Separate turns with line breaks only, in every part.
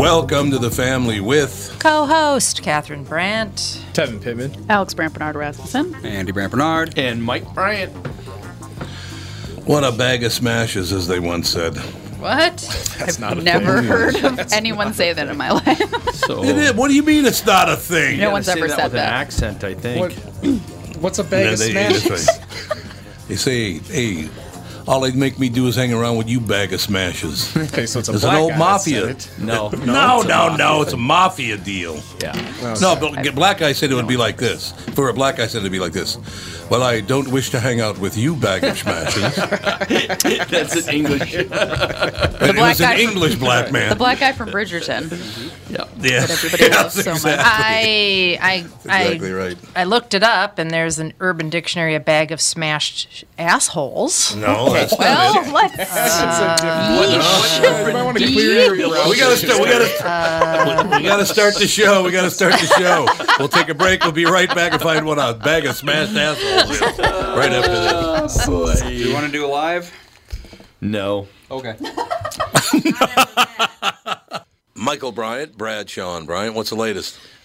Welcome to the family with
Co-host Catherine Brandt.
Tevin Pittman.
Alex Brandt Barnard Rasmussen.
Andy Brandt Barnard.
And Mike Bryant.
What a Bag of Smashes, as they once said.
What?
That's not a
Never
thing.
heard of anyone say that in my life.
So
It is- what do you mean it's not a thing?
No one's ever
that
said
with
that.
an accent, I think.
What, what's a bag
Yeah,
of
they,
smashes?
they say, hey, all they'd make me do is hang around with you bag of smashes.
Okay, so it's a
It's an old
guy
mafia.
said it.
No, no,
No,
it's a
no,
mafia
no, it's a mafia deal.
Yeah.
No, but a black guy said it would be like this. For a black guy said it'd be like this. Well, I don't wish to hang out with you, bag of smashes.
That's an English.
it
black
was an
guy from-
English black man.
The black guy from Bridgerton
yeah.
yeah.
that everybody
Yes,
loves so much.
I I
Exactly
I,
right.
I looked it up, and there's an Urban Dictionary, a bag of smashed assholes.
No, that's
Well,
not it.
let's.
You might want to clear your
We gotta start. We gotta. we gotta start the show. We gotta start the show. We'll take a break. We'll be right back and find what a bag of smashed assholes. Right after this.
Do you want to do a live?
No.
Okay.
Michael Bryant, Brad Sean Bryant. What's the latest?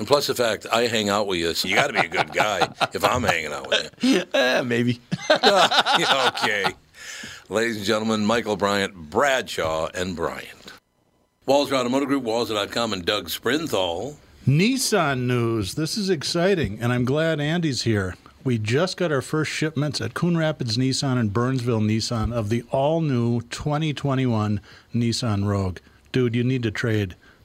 And plus the fact I hang out with you, so you got to be a good guy if I'm hanging out with you.
Eh, maybe.
okay. Ladies and gentlemen, Michael Bryant, Bradshaw, and Bryant. Walser Automotive Group, Walser.com, and Doug Sprinthal.
Nissan news. This is exciting, and I'm glad Andy's here. We just got our first shipments at Coon Rapids Nissan and Burnsville Nissan of the all new 2021 Nissan Rogue. Dude, you need to trade.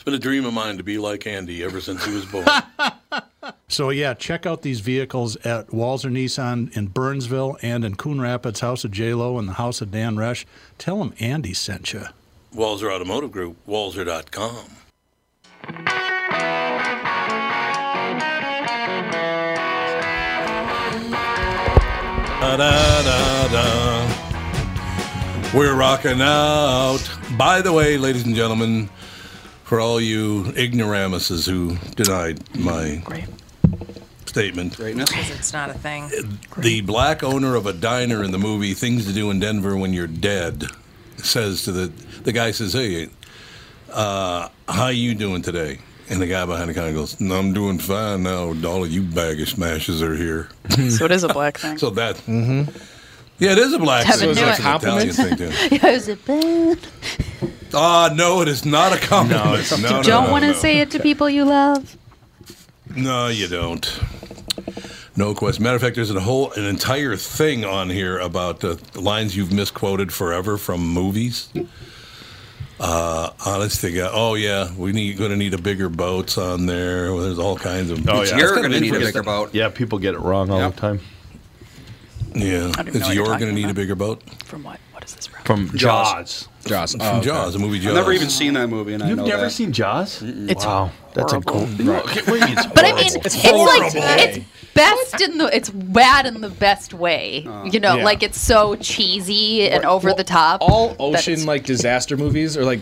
It's been a dream of mine to be like Andy ever since he was born.
So yeah, check out these vehicles at Walser Nissan in Burnsville and in Coon Rapids, House of J Lo and the House of Dan Resch. Tell them Andy sent you.
Walser Automotive Group, Walser.com. Da-da-da-da. We're rocking out. By the way, ladies and gentlemen, for all you ignoramuses who denied my statement,
Greatness.
Because it's not a thing.
the black owner of a diner in the movie Things to Do in Denver When You're Dead says to the the guy says, "Hey, uh, how you doing today?" And the guy behind the counter goes, no, "I'm doing fine now. All of you bag of smashes are here."
So it is a black thing.
So that, yeah, it is a black
Tevin
thing.
knew
It's
it.
an Italian thing too.
is it bad?
Ah, no, it is not a compliment. No,
You
no,
don't
no,
want to
no.
say it to people you love.
No, you don't. No question. Matter of fact, there's a whole an entire thing on here about uh, lines you've misquoted forever from movies. Uh, honest to God. Oh yeah, we need going to need a bigger boats on there. Well, there's all kinds of.
Oh, yeah.
You're going to need a bigger boat.
Yeah, people get it wrong all
Yep.
the time.
Yeah,
is don't know
it's
what you're
you're going to need a bigger boat
From what? What is this from?
From Jaws.
Jaws.
From
Oh, okay.
Jaws, the movie Jaws.
I've never even seen that movie, and I
You've
know
never
that.
seen Jaws?
It's
wow, that's a cool.
Right.
But I mean, it's, like it's best in the it's bad in the best way. Uh, you know,
Yeah.
like it's so cheesy and over
Well,
the top.
All ocean like disaster movies are like,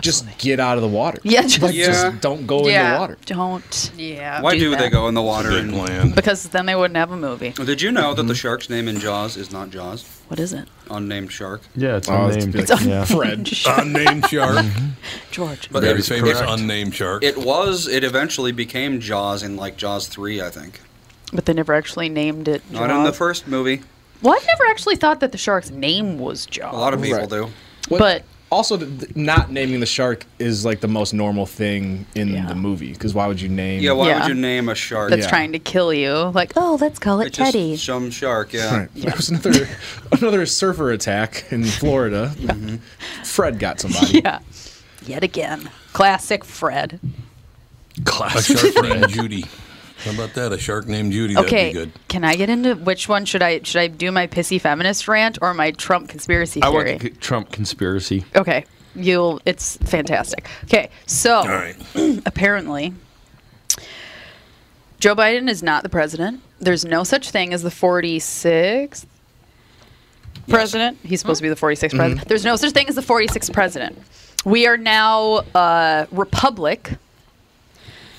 just get out of the water.
Yeah, just-
like,
Yeah.
just don't go in the water.
don't
Yeah.
Why
do
do, they go in the water?
Good
And,
plan.
because then they wouldn't have a movie.
Well, did you know that the mm-hmm. shark's name in Jaws is not Jaws?
What is it?
Unnamed shark.
Yeah, it's
Oh, it's
unnamed.
big.
It's
yeah.
Fred.
unnamed shark.
George.
But
Very
it's
famous
correct.
unnamed shark.
It was. It eventually became Jaws in like Jaws three, I think.
But they never actually named it.
Not in the first movie.
Well, I've never actually thought that the shark's name was Jaws.
A lot of people
Right.
do.
What-
But-
also, the, the- not naming the shark is like the most normal thing in
Yeah.
the movie. Because why would you name?
Yeah. Why
Yeah.
would you name a shark?
That's
Yeah.
trying to kill you. Like, oh, let's call it
It's just
Teddy.
some shark. Yeah.
Right. There was another another surfer attack in Florida. Mm-hmm. Fred got somebody.
Yeah. Yet again. Classic Fred.
A shark named Judy. How about that? A shark named Judy.
Okay,
That'd be good.
can I get into which one should I should I do my pissy feminist rant or my Trump conspiracy
I want
theory?
the Trump conspiracy.
okay, you'll it's fantastic. Okay, so
All right.
apparently Joe Biden is not the president. There's no such thing as the 46th president. He's supposed to be the 46th
Mm-hmm.
president. There's no such thing as the 46th president. We are now a republic.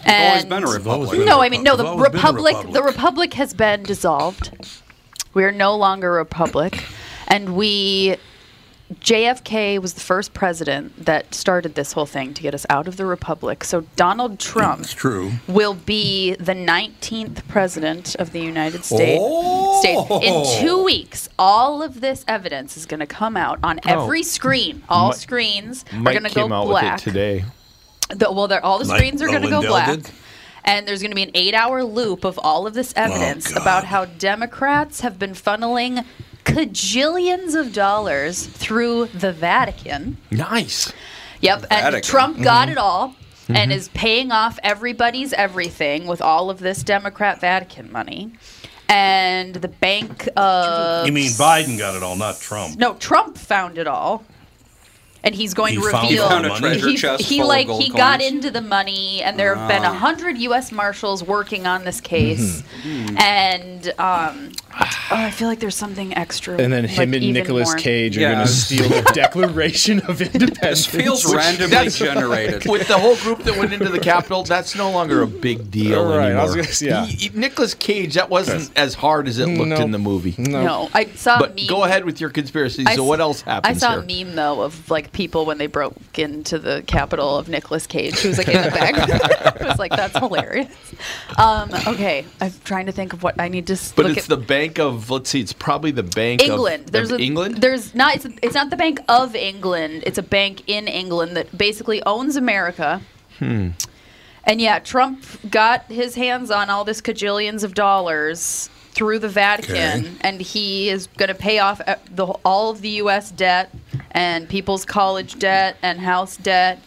It's always been a republic.
been-
no, I mean no. The
always been a
republic, the
republic.
republic has been dissolved. We are no longer a republic, and we. JFK was the first president that started this whole thing to get us out of the republic. So Donald Trump
It's true.
will be the 19th president of the United States.
Oh!
States. In oh. two weeks, all of this evidence is going to come out on oh. every screen. All
Mi-
screens are going to go
out
black.
with it today.
The, well, they're, all the
Like
screens are going to go black.
did?
And there's going to be an eight hour loop of all of this oh, evidence
Oh,
about how Democrats have been funneling cajillions of dollars through the Vatican.
Nice.
Yep. And
Vatican.
Trump mm-hmm. got it all and mm-hmm. is paying off everybody's everything with all of this Democrat Vatican money. And the Bank of.
You mean Biden got it all, not Trump?
No, Trump found it all. And he's going
He
to reveal.
all
Found a
money?
treasure
he,
chest
he
full
like
of gold
he got into the money, and there have been a hundred U.S. marshals working on this case,
Mm-hmm.
and um, oh, I feel like there's something extra.
And then
like,
him and
even
Nicolas
more.
Cage are
Yeah.
going to steal the Declaration of Independence.
This feels randomly generated.
With the whole group that went into the Capitol, that's no longer a big deal
Right, I was
anymore.
gonna say, yeah.
He- Nicolas Cage, that wasn't as hard as it looked
No.
in the movie.
No, I saw. a
But
meme.
go ahead with your conspiracy.
I
So
s-
what else happens
I saw
here?
a meme though of like people when they broke into the Capitol of Nicolas Cage, who was like in the back. I was like, that's hilarious. Um, okay, I'm trying to think of what I need to
But
look
it's
at.
the bank of let's see, it's probably the bank of
England.
of,
there's
of
a
England.
There's not. It's, it's not the Bank of England. It's a bank in England that basically owns America.
Hmm.
And yeah, Trump got his hands on all this cajillions of dollars through the Vatican,
Okay.
and he is going to pay off uh, the, all of the U.S. debt and people's college debt and house debt.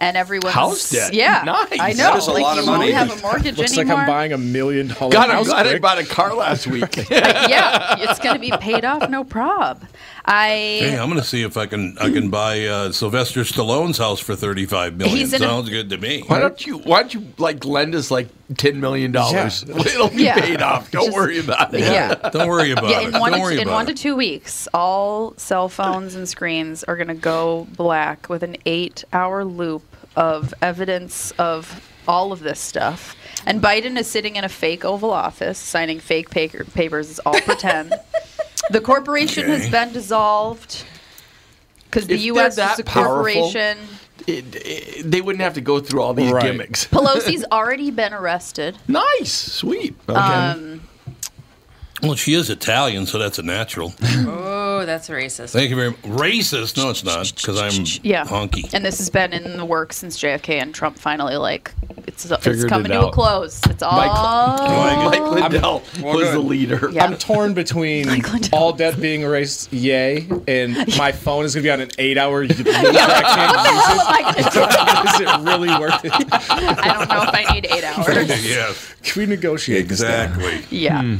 And everyone's
House debt?
Yeah,
Nice.
I know.
That is a
like
lot of money.
won't have a mortgage
Looks like. I'm buying a million dollar
God, I'm glad I bought a car last week.
yeah, it's going to be paid off, no prob. I
Hey, I'm going to see if I can I can buy uh, Sylvester Stallone's house for 35 million.
He's in a-
Sounds good to me.
Why don't you? Why don't you like lend us like ten million dollars?
Yeah.
It'll be
Yeah.
paid off. Don't
Just-
worry about it.
yeah.
Don't worry about
Yeah,
it.
in one,
Don't
to,
worry
in
about
one to two weeks, all cell phones and screens are going to go black with an eight-hour loop of evidence of all of this stuff. And Biden is sitting in a fake Oval Office, signing fake paper, papers. It's all pretend. the corporation has been dissolved because the U.S.
that
is a
powerful-
corporation.
It, it- they wouldn't have to go through all these
Right.
gimmicks.
Pelosi's already been arrested.
Nice, sweet. Okay.
Um,
Well, she is Italian, so that's a natural.
Oh, Oh, that's racist.
Thank you very much. Racist? No, it's not, because I'm
Yeah.
honky.
And this has been in the works since JFK and Trump finally like it's it's
Figured
coming
it
to a
out.
close. It's all
Mike Lindell
Well,
was
good.
the leader.
Yeah.
I'm torn between
Lindell.
all debt being erased, yay, and my phone is going to be on an eight-hour loop that I can't use it. Is it really worth it?
I don't know if I need eight hours.
yes,
Can we negotiate this down?
exactly.
Yeah. Hmm.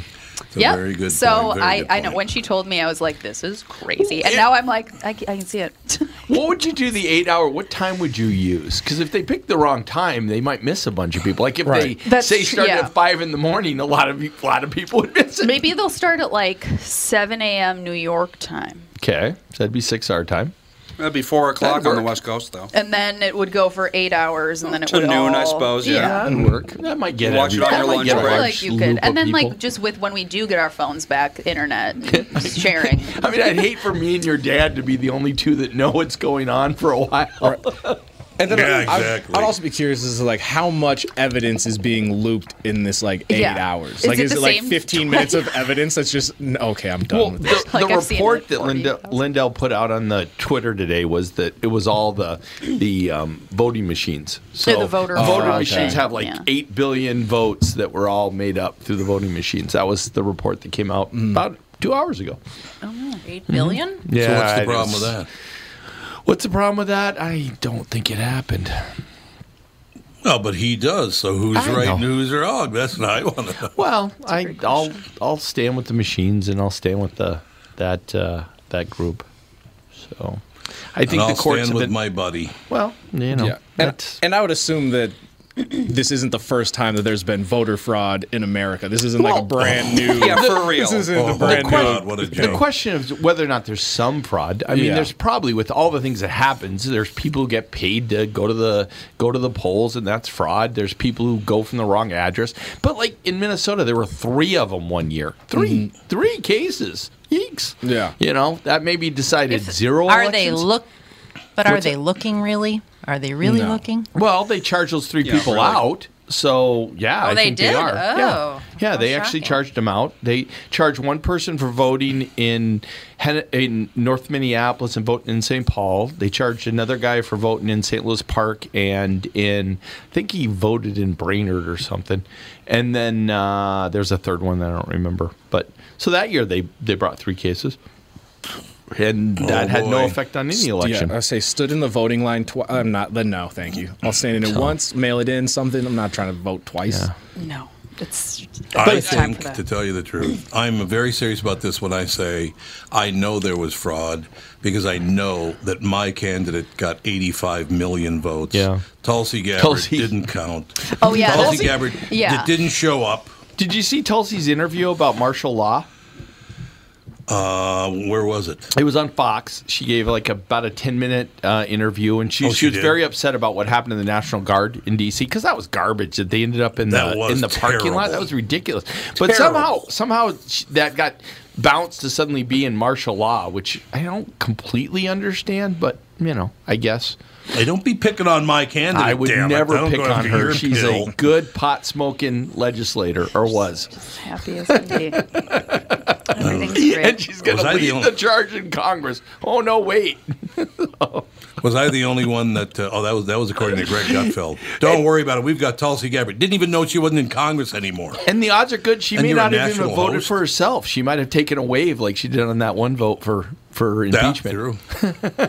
It's a
Yep.
very good
so
very
I,
good
I know when she told me I was like this is crazy and now I'm like I, I can see it.
What would you do the eight hour? What time would you use? Because if they pick the wrong time, they might miss a bunch of people. Like if
Right.
they
That's
say start
yeah.
at five in the morning, a lot of a lot of people would miss it.
Maybe they'll start at like 7 a.m. New York time.
Okay, so that'd be six hour time.
That'd be four o'clock on the. West Coast, though.
And then it would go for eight hours, and then it
To
would
noon, I suppose, yeah.
That'd work.
That might get
Watch it on your lunch
get a
I
break.
feel like you could, and then like just with when we do get our phones back, internet sharing.
I mean, I'd hate for me and your dad to be the only two that know what's going on for a while.
And then
Yeah,
I'd-
exactly.
I'd, also be curious as to like how much evidence is being looped in this like eight
Yeah.
hours.
Is
like,
it
is it like
same
15 minutes of evidence that's just okay? I'm done
Well,
with
the,
this.
the
Like, I've
report
it
that
40,
Lindell, Lindell put out on the Twitter today was that it was all the the um, voting machines. So
the voter
voting
fraud
machines have like
yeah.
eight billion votes that were all made up through the voting machines. That was the report that came out about two hours ago.
Eight billion?
Yeah,
so what's the problem with that?
What's the problem with that? I don't think it happened.
Well, but he does. So who's
I
right
know.
and who's wrong? That's what I want to.
Well, I, I'll I'll stand with the machines and I'll stand with the that uh, that group. So, I think
and I'll
the courts
stand with
been
my buddy.
well, you know,
yeah, and, and I would assume that this isn't the first time that there's been voter fraud in America. This isn't like a brand new.
Yeah, for real.
This isn't
Oh,
a brand
my
new.
God, what a
The question is whether or not there's some fraud. I mean,
Yeah.
there's probably with all the things that happens. There's people who get paid to go to the go to the polls, and that's fraud. There's people who go from the wrong address. But like in Minnesota, there were three of them one year. 3 mm-hmm. three cases. Yeeks.
Yeah.
You know that maybe decided zero.
Are they
elections.
look? But are
What's
they
that?
looking really? Are they really
No.
looking?
Well, they charged those three
Yeah,
people
really.
out. So yeah,
Oh,
I
they
think
did?
they are.
Oh,
yeah, yeah.
how
They actually charged them out. They charged one person for voting in in North Minneapolis and voting in St. Paul. They charged another guy for voting in St. Louis Park and in I think he voted in Brainerd or something. And then uh, there's a third one that I don't remember. But so that year they they brought three cases. And oh, that had no effect on any election.
Yeah, I say stood in the voting line twice. I'm not. Then no, thank you. I'll stand in it once, mail it in, something. I'm not trying to vote twice.
Yeah.
No, it's
I
it's
think, to tell you the truth, I'm very serious about this when I say I know there was fraud because I know that my candidate got 85 million votes.
Yeah.
Tulsi Gabbard
Tulsi.
didn't count.
Oh, yeah,
Tulsi
Tulsi-
Gabbard
yeah.
d- didn't show up.
Did you see Tulsi's interview about martial law?
Uh, where was it?
It was on Fox. She gave like about a ten minute uh, interview, and she,
Oh,
she,
she
was
did?
very upset about what happened in the National Guard in D.C. because that was garbage that they ended up in
That
the in the parking lot. That was ridiculous. But
Terrible.
somehow somehow that got bounced to suddenly be in martial law, which I don't completely understand. But you know, I guess
Hey, don't be picking on my candidate.
I would
damn
never
I don't
pick
go
on her. She's
pill.
a good pot smoking legislator, or was.
happy as can be. Everything's great.
And she's going to
I the
lead
only-
the charge in Congress. Oh no, wait.
Was I the only one that? Uh, oh, that was that was according to Greg Gutfeld. Don't worry about it. We've got Tulsi Gabbard. Didn't even know she wasn't in Congress anymore.
And the odds are good she
And
may
you're a
not even
national
have voted
host.
for herself. She might have taken a wave like she did on that one vote for for
That's
impeachment.
true.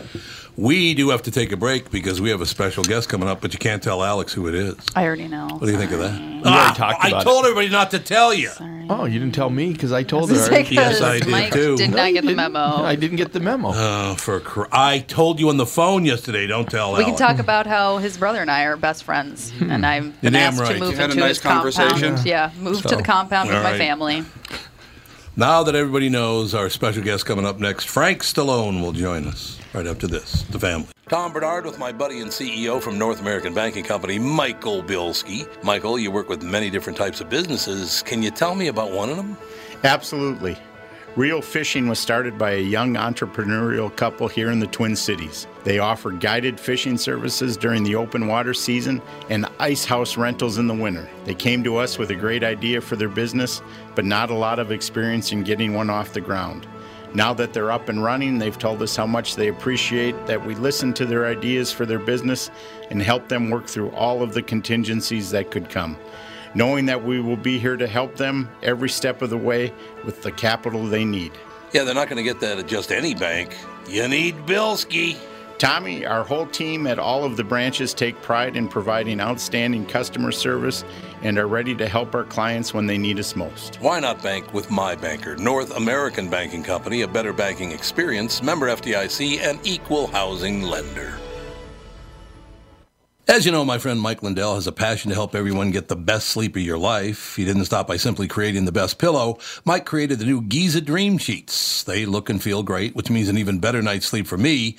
we do have to take a break because we have a special guest coming up, but you can't tell Alex who it is.
I already know.
What do you think of that?
We already talked ah,
I
about
told everybody not to tell you.
Oh, you didn't tell me because I told her.
because
Yes, I did
Mike
too.
did
No,
not
you
get the
didn't.
memo.
I didn't get the memo.
Oh, for cr- I told you on the phone yesterday. Don't tell.
we can talk about how his brother and I are best friends, hmm. and I've been
damn
asked
right.
to move
You had a
into
nice
his compound.
conversation?
Yeah, move to the compound with
all
my
right.
family.
Now that everybody knows our special guest coming up next, Frank Stallone will join us right after this. The family. Tom Barnard with my buddy and CEO from North American Banking Company, Michael Bilski. Michael, you work with many different types of businesses. Can you tell me about one of them?
Absolutely. Real Fishing was started by a young entrepreneurial couple here in the Twin Cities. They offer guided fishing services during the open water season and ice house rentals in the winter. They came to us with a great idea for their business, but not a lot of experience in getting one off the ground. Now that they're up and running, they've told us how much they appreciate that we listen to their ideas for their business and help them work through all of the contingencies that could come knowing that we will be here to help them every step of the way with the capital they need.
Yeah, they're not going to get that at just any bank. You need Bilski.
Tommy, our whole team at all of the branches take pride in providing outstanding customer service and are ready to help our clients when they need us most.
Why not bank with my banker, North American Banking Company, a better banking experience, member FDIC, and equal housing lender. As you know, my friend Mike Lindell has a passion to help everyone get the best sleep of your life. He didn't stop by simply creating the best pillow. Mike created the new Giza Dream Sheets. They look and feel great, which means an even better night's sleep for me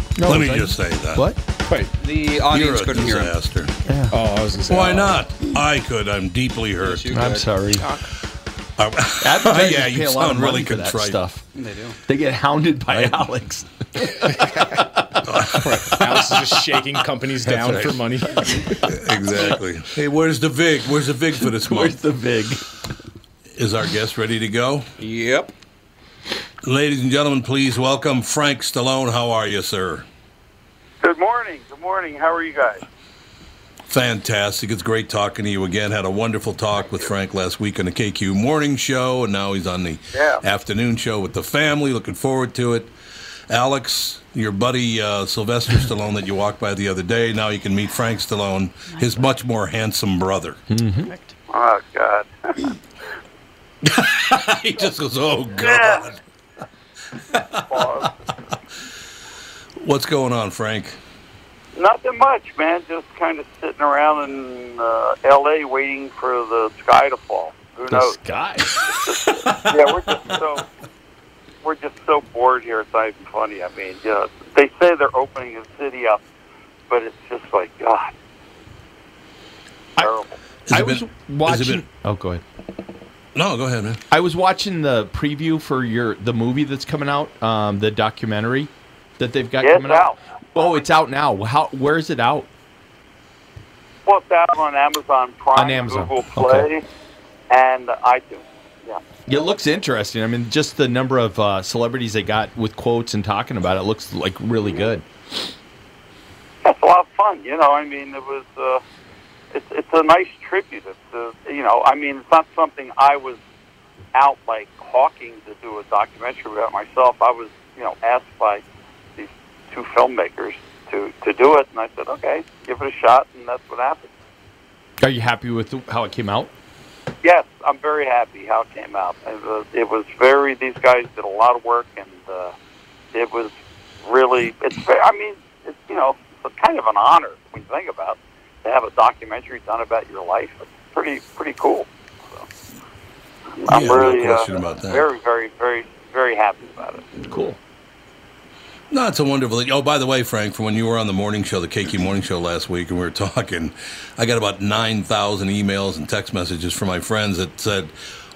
Let me
I-
just say that.
What?
Wait.
The
You're
audience
a
couldn't hear him.
disaster.
Oh, I was gonna say.
Why
oh.
not? I could. I'm deeply hurt.
Yes,
I'm
could.
sorry.
yeah,
yeah,
you
pay a lot
sound
of
really
money for that
contrite.
stuff.
They do.
They get hounded by Alex.
Alex is just shaking companies down
right.
for money.
Exactly. Hey, where's the Vig? Where's the Vig for this
Where's
month?
the big?
Is our guest ready to go?
Yep.
Ladies and gentlemen, please welcome Frank Stallone. How are you, sir?
Good morning. Good morning. How are you guys?
Fantastic. It's great talking to you again. Had a wonderful talk with Frank last week on the KQ morning show, and now he's on the
Yeah.
afternoon show with the family. Looking forward to it. Alex, your buddy uh, Sylvester Stallone that you walked by the other day, now you can meet Frank Stallone, his much more handsome brother.
Oh God.
he just goes, oh, God.
Pause.
What's going on, Frank?
Nothing much, man. Just kind of sitting around in uh, L.A. waiting for the sky to fall. Who
The
knows?
sky.
yeah, we're just so we're just so bored here. It's not even funny. I mean, you know, they say they're opening the city up, but it's just like God, terrible.
Has
I
it
was
been-
watching.
been-
oh, go ahead.
no, go ahead, man.
I was watching the preview for your the movie that's coming out, um, the documentary that they've got
it's
coming out.
out.
Oh, it's out now. How? Where is it out?
Well, it's out on Amazon Prime,
On Amazon.
Google Play,
Okay.
and iTunes. Yeah.
It looks interesting. I mean, just the number of uh, celebrities they got with quotes and talking about it looks like really good.
That's a lot of fun. You know, I mean, it was. Uh, it's it's a nice tribute. It's uh, you know, I mean, it's not something I was out like hawking to do a documentary about myself. I was, you know, asked by two filmmakers to to do it, and I said, okay, give it a shot, and that's what happened.
Are you happy with how it came out?
Yes, I'm very happy how it came out. It was, it was very. These guys did a lot of work, and uh, it was really. It's. ve- I mean, it's you know, it's kind of an honor when you think about it, to have a documentary done about your life. It's pretty pretty cool. So, I'm
Yeah, no
really
question
uh,
about that.
very very very very happy about it.
Cool.
No, it's a wonderful. Oh, by the way, Frank, from when you were on the morning show, the KQ morning show last week, and we were talking, I got about 9,000 emails and text messages from my friends that said,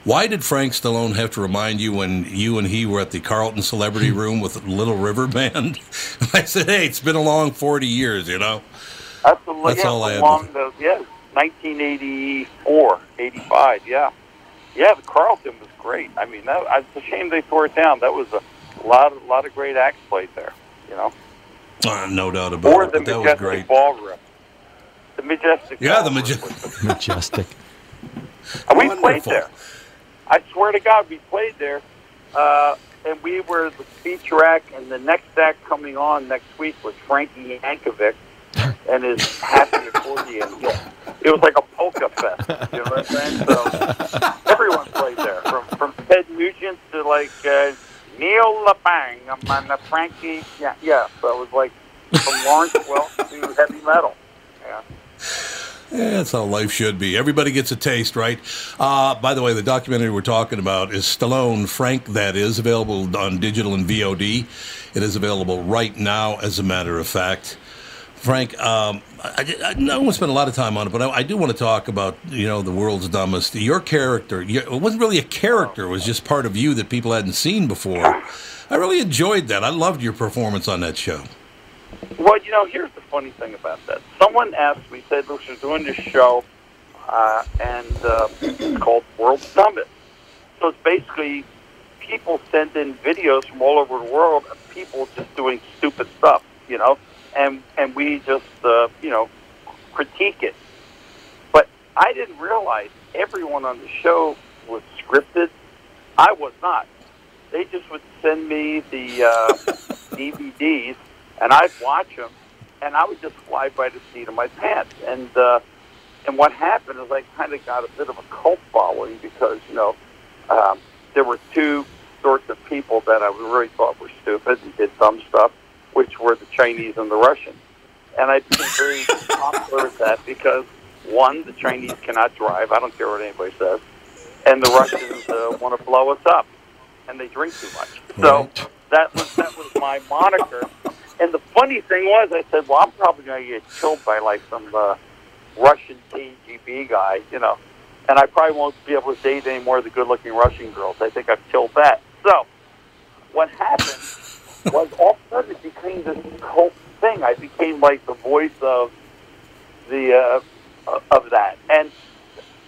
Why did Frank Stallone have to remind you when you and he were at the Carlton Celebrity hmm. Room with Little River Band? I said, Hey, it's been a long 40 years, you know?
That's, the,
That's
yeah,
all I had to-
yeah, 1984, 85. Yeah, yeah. The Carlton was great. I mean, that, it's a shame they tore it down. That was a lot, of, lot of great acts played there. You know,
Uh, no doubt about
or
it.
the
But that was
Majestic
great.
Ballroom. The Majestic.
Yeah, the
Ballroom
Majestic.
Majestic.
And we played there. I swear to God, we played there, uh, and we were the feature act. And the next act coming on next week was Frankie Yankovic and his happy accordion. It was like a polka fest. You know what I'm saying? So everyone played there, from from Ted Nugent to like uh, Neil LeBang. I'm on the Frankie. Yeah, yeah. So it was like from Lawrence Welk to heavy metal. Yeah.
Yeah, that's how life should be. Everybody gets a taste, right? Uh, by the way, the documentary we're talking about is Stallone, Frank, that is available on digital and VOD. It is available right now, as a matter of fact. Frank, um, I, I, I don't want to spend a lot of time on it, but I, I do want to talk about, you know, the world's dumbest. Your character, you, it wasn't really a character, it was just part of you that people hadn't seen before. I really enjoyed that. I loved your performance on that show.
Well, you know, here's the funny thing about that. Someone asked me, said, "Look, we're doing this show. uh, and uh, it's called World's Dumbest. So it's basically people send in videos from all over the world of people just doing stupid stuff, you know, and and we just uh, you know critique it. But I didn't realize everyone on the show was scripted. I was not. They just would send me the uh, DVDs, and I'd watch them, and I would just fly by the seat of my pants. And uh, and what happened is I kind of got a bit of a cult following because you know um, there were two sorts of people that I really thought were stupid and did dumb stuff, which were the Chinese and the Russians. And I became very popular with that because one, the Chinese cannot drive. I don't care what anybody says, and the Russians uh, want to blow us up, and they drink too much. So that was that was my moniker. And the funny thing was, I said, "Well, I'm probably going to get killed by like some uh, Russian KGB guy, you know." and I probably won't be able to date any more of the good-looking Russian girls. I think I've killed that. So, what happened was all of a sudden it became this cult thing. I became like the voice of the uh, of that. And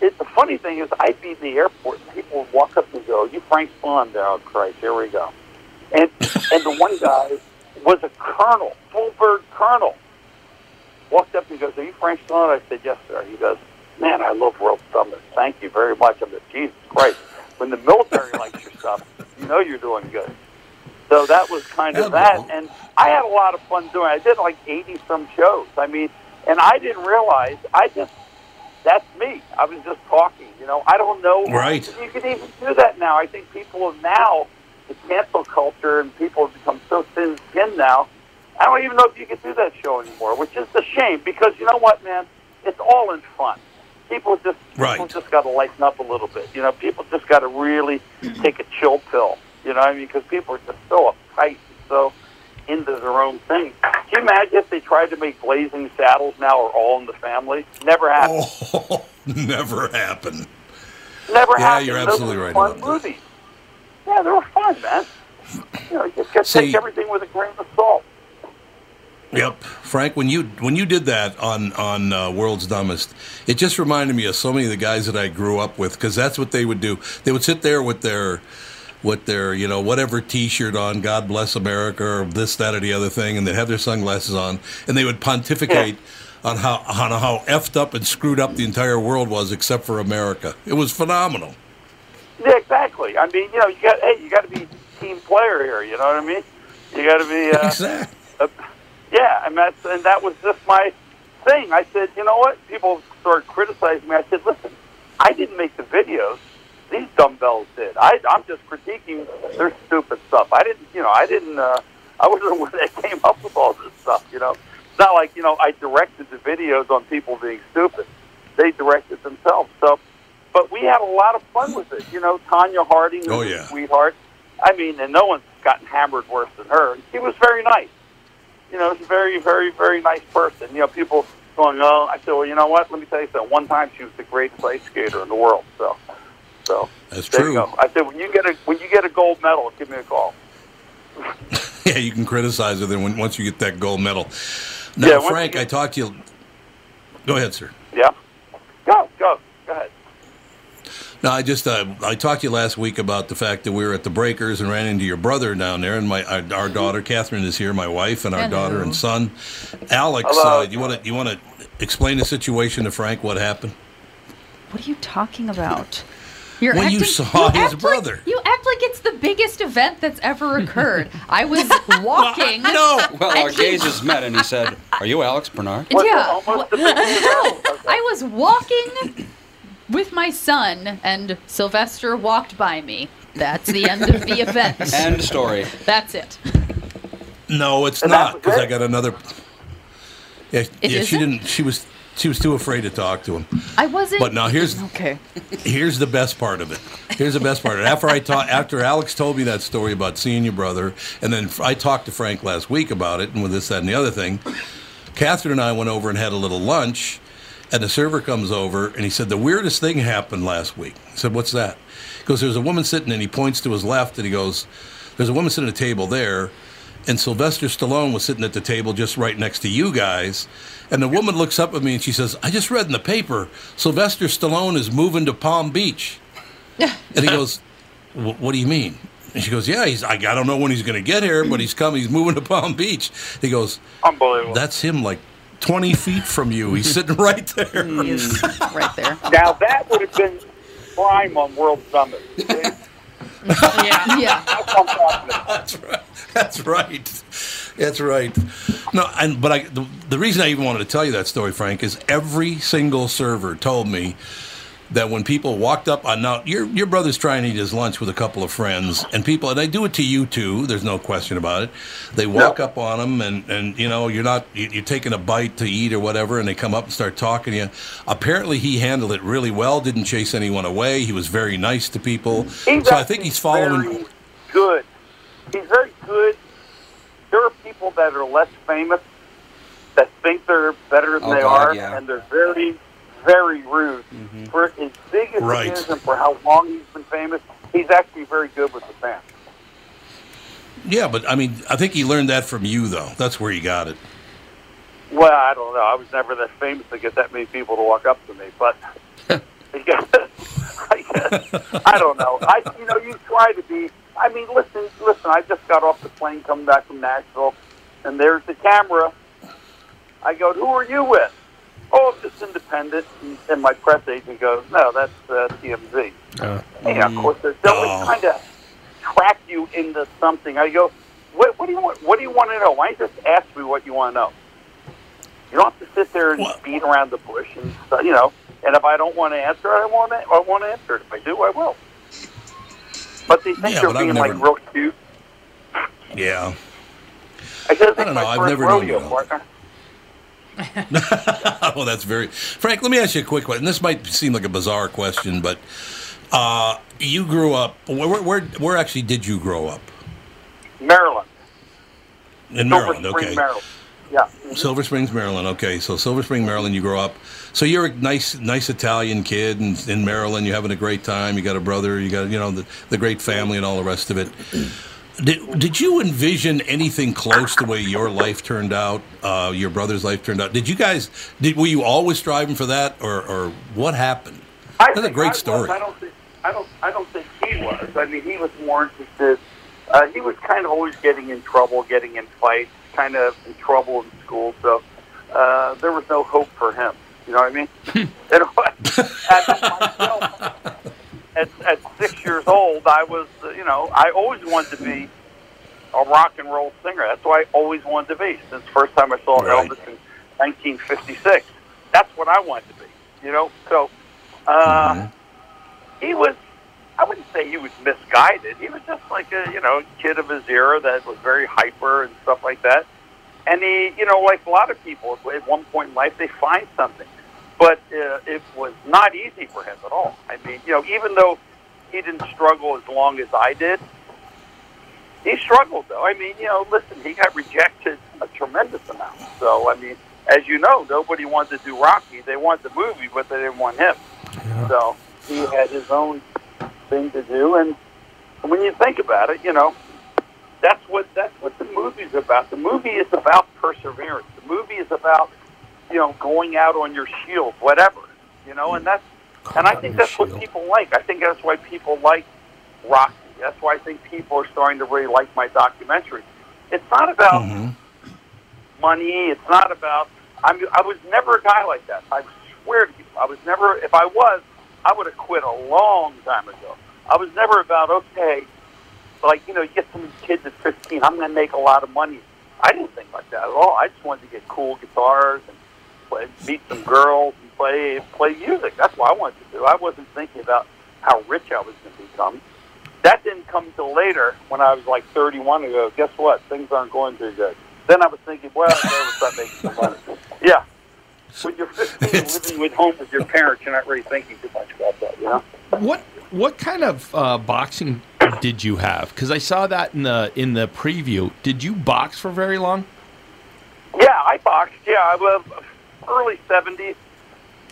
it, the funny thing is, I'd be in the airport, and people would walk up and go, "You Frank Spawn?" Oh Christ, here we go. And and the one guy was a colonel, full bird colonel. Walked up and goes, "Are you Frank Spawn?" I said, "Yes, sir." He goes man, I love World's Dumbest. Thank you very much. I'm like, Jesus Christ. When the military likes your stuff, you know you're doing good. So that was kind of that. And I had a lot of fun doing it. I did like 80 some shows. I mean, and I didn't realize, I just, that's me. I was just talking, you know. I don't know.
Right.
You can even do that now. I think people have now, the cancel culture and people have become so thin skinned now. I don't even know if you can do that show anymore, which is a shame because you know what, man? It's all in fun people just
right.
people just got to lighten up a little bit. You know, people just got to really take a chill pill. You know, I mean, because people are just so uptight, and so into their own thing. Can you imagine if they tried to make Blazing Saddles now or All in the Family? Never happened.
Oh, never happened.
Never
yeah,
happened.
you're absolutely right
fun
about
movies. Yeah, they were fun, man. You know, you just got to
See-
take everything with a grain of salt.
Yep, Frank. When you when you did that on on uh, World's Dumbest, it just reminded me of so many of the guys that I grew up with because that's what they would do. They would sit there with their with their you know whatever T-shirt on, God bless America, or this that or the other thing, and they'd have their sunglasses on, and they would pontificate on how on how effed up and screwed up the entire world was except for America. It was phenomenal.
Yeah, exactly. I mean, you know, you got hey, you got to be team player here. You know what I mean? You got to be. Uh,
Exactly.
uh, yeah, and that's and that was just my thing. I said, you know what? People started criticizing me. I said, listen, I didn't make the videos. These dumbbells did. I, I'm just critiquing their stupid stuff. I didn't, you know, I didn't. Uh, I wasn't the one that came up with all this stuff. You know, it's not like you know I directed the videos on people being stupid. They directed themselves. So, but we had a lot of fun with it. You know, Tonya Harding
Oh, yeah.
sweetheart. I mean, and no one's gotten hammered worse than her. She was very nice you know, she's a very, very, very nice person. You know, people going, oh, I said, well, you know what? Let me tell you something. One time she was the greatest ice skater in the world. So, so
That's
there
true.
you go. I said, when you get a when you get a gold medal, give me a call.
Yeah, you can criticize her then when, once you get that gold medal. Now,
Yeah,
Frank,
get-
I talked to you. Go ahead, sir.
Yeah. Go, go, go ahead.
No, I just uh, I talked to you last week about the fact that we were at the Breakers and ran into your brother down there, and my our, our daughter Catherine is here, my wife, and our
Hello.
daughter and son, Alex.
Hello.
Uh, you want to you want to explain the situation to Frank? What happened?
What are you talking about?
You're
When you
acting-
saw his
act like-
brother.
you act like it's the biggest event that's ever occurred. I was walking.
No.
Well, our
he-
gazes met, and he said, "Are you Alex Barnard?"
What's
Yeah.
the- almost the biggest
No. I was walking with my son, and Sylvester walked by me. That's the end of the event.
End story.
That's it.
No, it's
And
not
that was
because I got another. Yeah,
It
yeah. She
isn't?
didn't. She was she was too afraid to talk to him.
I wasn't.
But now here's
Okay.
here's the best part of it. Here's the best part. After I talked, after Alex told me that story about seeing your brother, and then I talked to Frank last week about it, and with this, that, and the other thing. Catherine and I went over and had a little lunch, and the server comes over and he said the weirdest thing happened last week. I said, "What's that?" He goes, "There's a woman sitting," and he points to his left, and he goes, "There's a woman sitting at a table there." And Sylvester Stallone was sitting at the table just right next to you guys. And the woman looks up at me and she says, I just read in the paper Sylvester Stallone is moving to Palm Beach. And he goes, What do you mean? And she goes, Yeah, he's, I, I don't know when he's going to get here, but he's coming. He's moving to Palm Beach. He goes,
Unbelievable.
That's him like 20 feet from you. He's sitting right there.
Right there.
Now that would have been prime on World's Dumbest.
Yeah.
Yeah.
That's what I'm talking about.
That's right. That's right. That's right. No, and but I the, the reason I even wanted to tell you that story, Frank, is every single server told me that when people walked up on now your your brother's trying to eat his lunch with a couple of friends and people and they do it to you too there's no question about it they walk up on him and and you know you're not you- you're taking a bite to eat or whatever and they come up and start talking to you apparently he handled it really well didn't chase anyone away he was very nice to people
He's
so i think he's following
very good. He's very good. There are people that are less famous that think they're better than
Oh,
they
God,
are,
yeah.
and they're very, very rude. Mm-hmm. For as big as
Right.
he is and for how long he's been famous, he's actually very good with the fans.
Yeah, but I mean, I think he learned that from you, though. That's where he got it.
Well, I don't know. I was never that famous to get that many people to walk up to me, but I guess, I guess I don't know. I you know you try to be. I mean, listen, listen. I just got off the plane coming back from Nashville, and there's the camera. I go, who are you with? Oh, I'm just independent. And, my press agent goes, no, that's uh, TMZ.
Uh,
And of course, they're
Oh.
kind of track you into something. I go, what, what do you want? What do you want to know? Why don't you just ask me what you want to know? You don't have to sit there and
Well-
beat around the bush, and you know. And if I don't want to answer, I want to. I want to answer it. If I do, I will. But they think
Yeah,
they're being
never-
like real cute.
Yeah.
I
I don't know. I've never known you.
partner.
oh, that's very Frank. Let me ask you a quick question. This might seem like a bizarre question, but uh, you grew up. Where, where, where actually did you grow up?
Maryland,
In
Silver
Maryland.
Spring,
Okay.
Maryland. Yeah.
Silver Springs, Maryland. Okay, so Silver Spring, Maryland. You grow up. So you're a nice, nice Italian kid in, in Maryland. You're having a great time. You got a brother. You got you know the, the great family and all the rest of it. Did, did you envision anything close to the way your life turned out, uh, your brother's life turned out? Did you guys, did, were you always striving for that, or, or what happened?
I
That's a great
I was.
story.
I don't think. I don't. I don't think he was. I mean, he was more interested. Uh, he was kind of always getting in trouble, getting in fights, kind of in trouble in school. So uh, there was no hope for him. You know what I mean? you know, myself, at, at six years old, I was. uh, You know, I always wanted to be a rock and roll singer. That's what I always wanted to be since the first time I saw
Right.
Elvis in 1956. That's what I wanted to be. You know, so. Uh, he was I wouldn't say he was misguided. He was just like a you know kid of his era that was very hyper and stuff like that. And he, you know, like a lot of people, at one point in life they find something, but uh, it was not easy for him at all. I mean, you know, even though he didn't struggle as long as I did, he struggled though. I mean, you know, listen, he got rejected a tremendous amount. So I mean, as you know, nobody wanted to do Rocky. They wanted the movie, but they didn't want him. So he had his own thing to do, and when you think about it, you know, that's what that's what the movie's about. The movie is about perseverance. The movie is about you know going out on your shield, whatever you know, and that's and I think that's what people like. I think that's why people like Rocky. That's why I think people are starting to really like my documentary. It's not about money. It's not about. I'm. I was never a guy like that. I swear to you, I was never. If I was, I would have quit a long time ago. I was never about okay. Like you know, you get some kids at 15. I'm going to make a lot of money. I didn't think like that at all. I just wanted to get cool guitars and play, meet some girls and play play music. That's what I wanted to do. I wasn't thinking about how rich I was going to become. That didn't come till later when I was like 31 and go, guess what? Things aren't going too good. Then I was thinking, well, I better start making some money. Yeah. When you're 15 living with home with your parents, you're not really thinking too much about that, you know?
What what kind of uh, boxing did you have? Because I saw that in the in the preview. Did you box for very long?
Yeah, I boxed. Yeah, I was early 70s.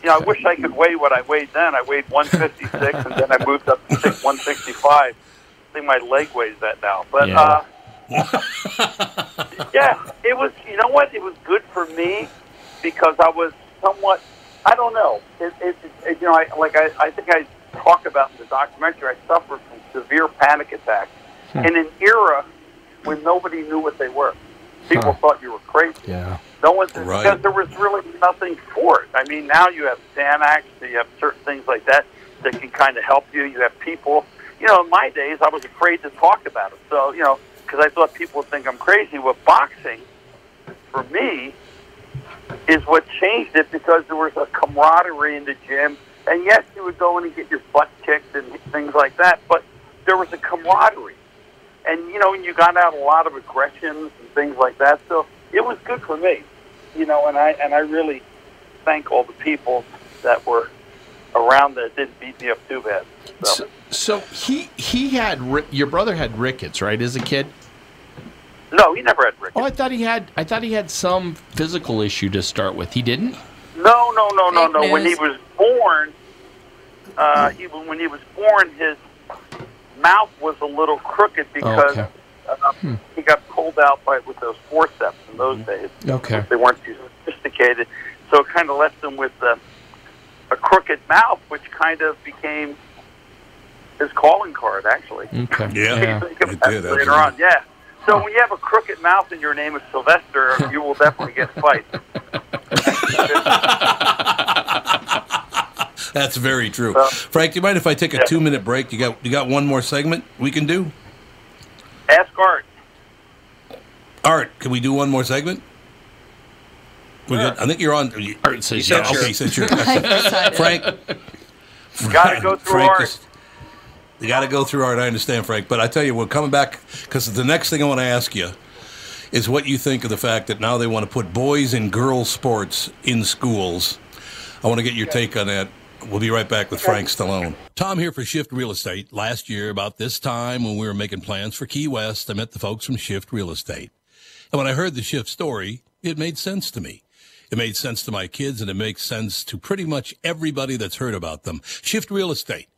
You know, I wish I could weigh what I weighed then. I weighed 156, and then I moved up to 165. I think my leg weighs that now. But
Yeah.
uh, yeah, it was. You know what? It was good for me because I was somewhat. I don't know. It, it, it you know, I like I, I think I talk about in the documentary. I suffered from severe panic attacks in an era when nobody knew what they were. People
Huh.
thought you were crazy.
Yeah.
No one
Right.
because there was really nothing for it. I mean, now you have Xanax, you have certain things like that that can kind of help you. You have people. You know, in my days, I was afraid to talk about it. So you know, because I thought people would think I'm crazy. With boxing, for me, is what changed it because there was a camaraderie in the gym. And yes, you would go in and get your butt kicked and things like that, but there was a camaraderie. And you know, you got out a lot of aggressions and things like that. So it was good for me, you know. And I and I really thank all the people that were around that didn't beat me up too bad. So,
So, so he he had your brother had rickets, right? As a kid.
no, he never had rickets.
Oh, I thought he had. I thought he had some physical issue to start with. He didn't.
No, no, no, no,
Fake
no. When he was born, uh, he, when he was born, his mouth was a little crooked because
Okay.
uh, he got pulled out by with those forceps in those days.
Okay.
They weren't too sophisticated, so it kind of left him with uh, a crooked mouth, which kind of became his calling card, actually.
Okay.
Yeah.
Think of
it did,
later on, yeah. So when you have a crooked mouth and your name is Sylvester, you will definitely get fights.
That's very true.
Well-
Frank, do you mind if I take a
Yeah.
two minute break? You got you got one more segment we can do?
Ask Art.
Art, can we do one more segment? We good? I think you're on. You,
Art says
yeah,
yes.
okay, says sure. Frank,
You got to go through
Frank
Art.
is- you got to go through art. I understand, Frank, but I tell you, we're coming back because the next thing I want to ask you is what you think of the fact that now they want to put boys and girls sports in schools. I want to get your take on that. We'll be right back with Frank Stallone. Tom here for Shift Real Estate. Last year, about this time when we were making plans for Key West, I met the folks from Shift Real Estate. And when I heard the Shift story, it made sense to me. It made sense to my kids and it makes sense to pretty much everybody that's heard about them. Shift Real Estate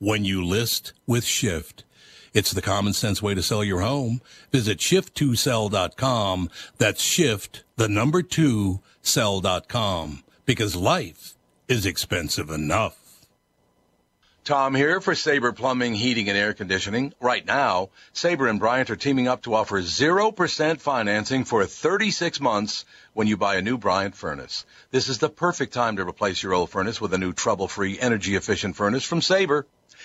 when you list with Shift. It's the common sense way to sell your home. Visit shift2sell.com. That's shift, the number two, sell.com. Because life is expensive enough. Tom here for Sabre Plumbing, Heating, and Air Conditioning. Right now, Sabre and Bryant are teaming up to offer 0% financing for 36 months when you buy a new Bryant furnace. This is the perfect time to replace your old furnace with a new trouble-free, energy-efficient furnace from Sabre.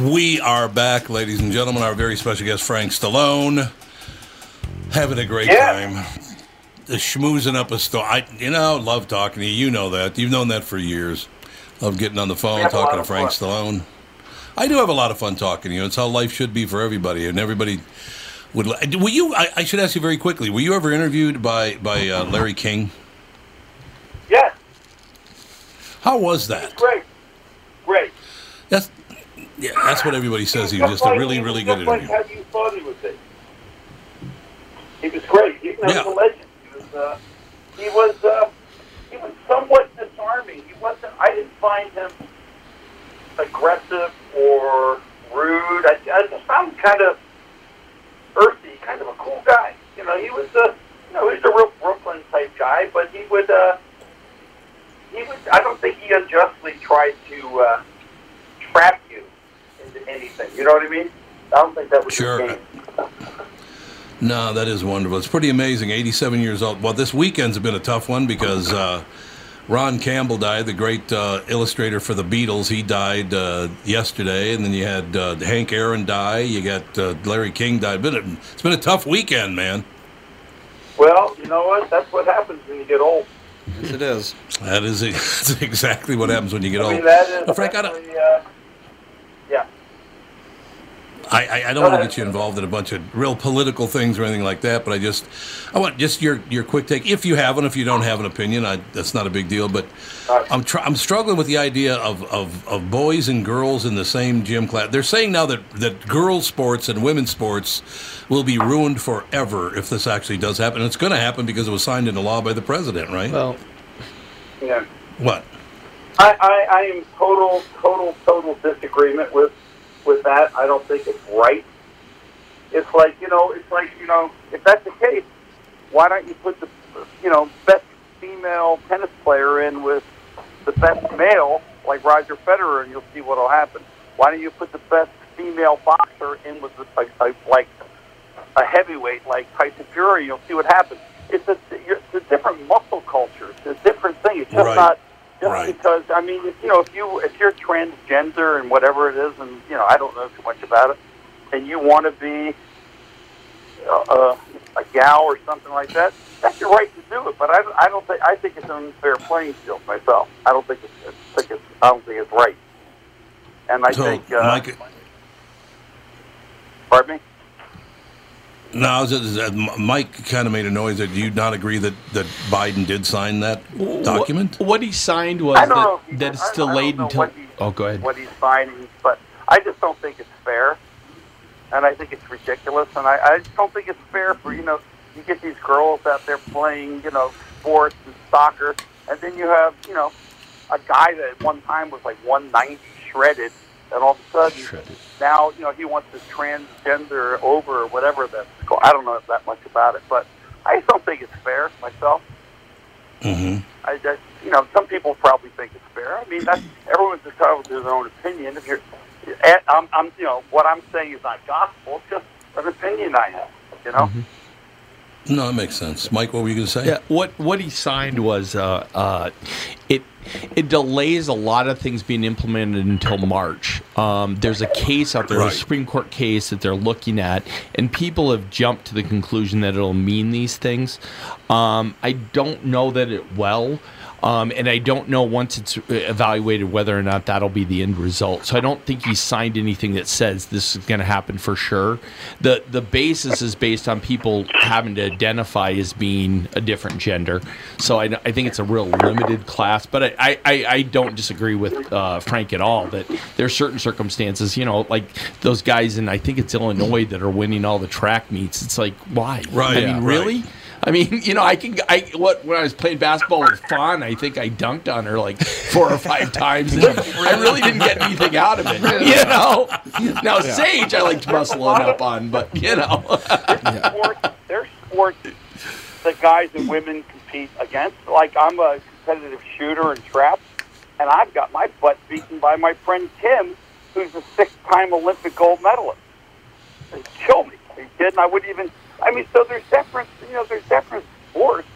We are back, ladies and gentlemen. Our very special guest, Frank Stallone, having a great
Yeah.
time. Schmoozing up a story. I, you know, love talking to you. You know that. You've known that for years. Love getting on the phone,
We have a
talking to Frank Stallone. I do have a lot of fun talking to you. It's how life should be for everybody, and everybody would. Were you? I, I should ask you very quickly. Were you ever interviewed by by uh, Larry King?
Yeah,
How was that?
great, great.
That's yeah. That's what everybody says. He was just a
like-
really, really good
like
interview.
how you thought he would be. He was great. He, you
Yeah.
He was a legend. He was, uh, he was, uh, he was somewhat disarming. He wasn't. I didn't find him aggressive or rude. I, I just found him kind of earthy, kind of a cool guy. You know, he was a, you know, he was a real Brooklyn type guy, but he would, uh, he would. I don't think he unjustly tried to uh, trap you anything. You know what I mean? I don't think that was
Sure.
his game.
No, that is wonderful. It's pretty amazing. 87 years old. Well, this weekend's been a tough one because uh, Ron Campbell died, the great uh, illustrator for the Beatles. He died uh, yesterday, and then you had uh, Hank Aaron die. You got uh, Larry King died. Been a, it's been a tough weekend, man.
Well, you know what? That's what happens when you get old.
Yes, it is.
That is that's exactly what happens when you get
I
old.
mean, that is
Well, Frank, I don't,
uh, yeah.
I, I, I don't want to get you involved in a bunch of real political things or anything like that, but I just, I want just your, your quick take. If you have one, if you don't have an opinion, I, that's not a big deal. But I'm try, I'm struggling with the idea of, of, of boys and girls in the same gym class. They're saying now that that girls sports and women's sports will be ruined forever if this actually does happen. And it's going to happen because it was signed into law by the president, right?
Well,
Yeah.
what?
I, I, I am total, total, total disagreement with with that. I don't think it's right. It's like you know, it's like you know, if that's the case, why don't you put the you know best female tennis player in with the best male like Roger Federer, and you'll see what'll happen. Why don't you put the best female boxer in with the, like, like, like a heavyweight like Tyson Fury? You'll see what happens. It's a it's a different muscle culture. It's a different thing. It's just
Right.
not just
Right.
because I mean, if, you know, if you if you're transgender and whatever it is, and you know, I don't know too much about it, and you want to be uh, a gal or something like that, that's your right to do it. But I, I don't think I think it's an unfair playing field myself. I don't think it's, I think it's I don't think it's right. And I
So,
think, uh,
Mike-
pardon me.
No, I was just- uh, M- Mike kind of made a noise. That do you not agree that, that Biden did sign that document?
What, what he signed was
I don't know
that,
if
that it's
I- I don't
delayed until.
he-
Oh, go ahead.
what he's signing, but I just don't think it's fair, and I think it's ridiculous, and I, I just don't think it's fair for you know you get these girls out there playing you know sports and soccer, and then you have you know a guy that at one time was like 190 shredded, and all of a sudden shredded. now you know he wants to transgender over or whatever that's called. I don't know that much about it, but I just don't think it's fair myself.
Mm-hmm.
I just, you know, some people probably think it's fair. I mean, that's everyone's entitled to their own opinion. If you're, and I'm, I'm, you know, what I'm saying is not gospel. It's just an opinion I have. You know.
No, that makes sense. Mike, what were you going to say?
Yeah, what what he signed was uh, uh, it it delays a lot of things being implemented until March. Um, there's a case out there,
Right.
a Supreme Court case that they're looking at, and people have jumped to the conclusion that it'll mean these things. Um, I don't know that it will. Um, and I don't know once it's evaluated whether or not that'll be the end result. So I don't think he signed anything that says this is going to happen for sure. the The basis is based on people having to identify as being a different gender. So I, I think it's a real limited class. But I, I, I- don't disagree with uh, Frank at all that there are certain circumstances, you know, like those guys in I think it's Illinois that are winning all the track meets. It's like why?
Right,
I
yeah,
mean, really? I mean, you know, I can. I what when I was playing basketball with Fawn, I think I dunked on her like four or five times. And I really didn't get anything out of it. You know. Now
Yeah.
Sage, I like to muscle it up on, but you know.
sports, there's sports that guys and women compete against. Like I'm a competitive shooter and trap, and I've got my butt beaten by my friend Tim, who's a six-time Olympic gold medalist. They kill me. Are you kidding? I wouldn't even. I mean, so there's different. You know, there's different sports.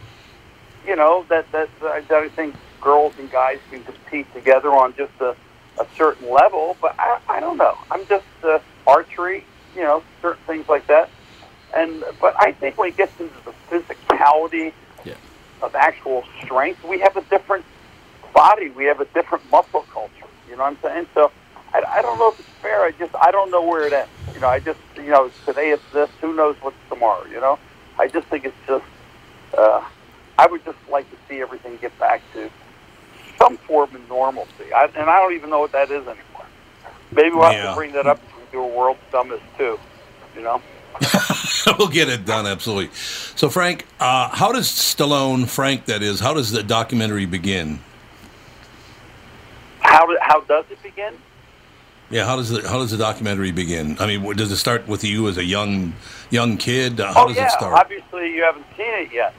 You know that that that I think girls and guys can compete together on just a, a certain level. But I, I don't know. I'm just uh, archery. You know, certain things like that. And but I think when it gets into the physicality of actual strength, we have a different body. We have a different muscle culture. You know what I'm saying? So I, I don't know if it's fair. I just I don't know where it ends. You know, I just you know today it's this. Who knows what's tomorrow? You know, I just think it's just. Uh, I would just like to see everything get back to some form of normalcy. I, and I don't even know what that is anymore. Maybe we'll have to bring that up to do a world dumbest too. You know.
we'll get it done, absolutely. So, Frank, uh, how does Stallone, Frank, that is, how does the documentary begin?
How how does it begin?
Yeah, how does the how does the documentary begin? I mean, does it start with you as a young young kid? How
oh
does
yeah,
it start?
obviously you haven't seen it yet.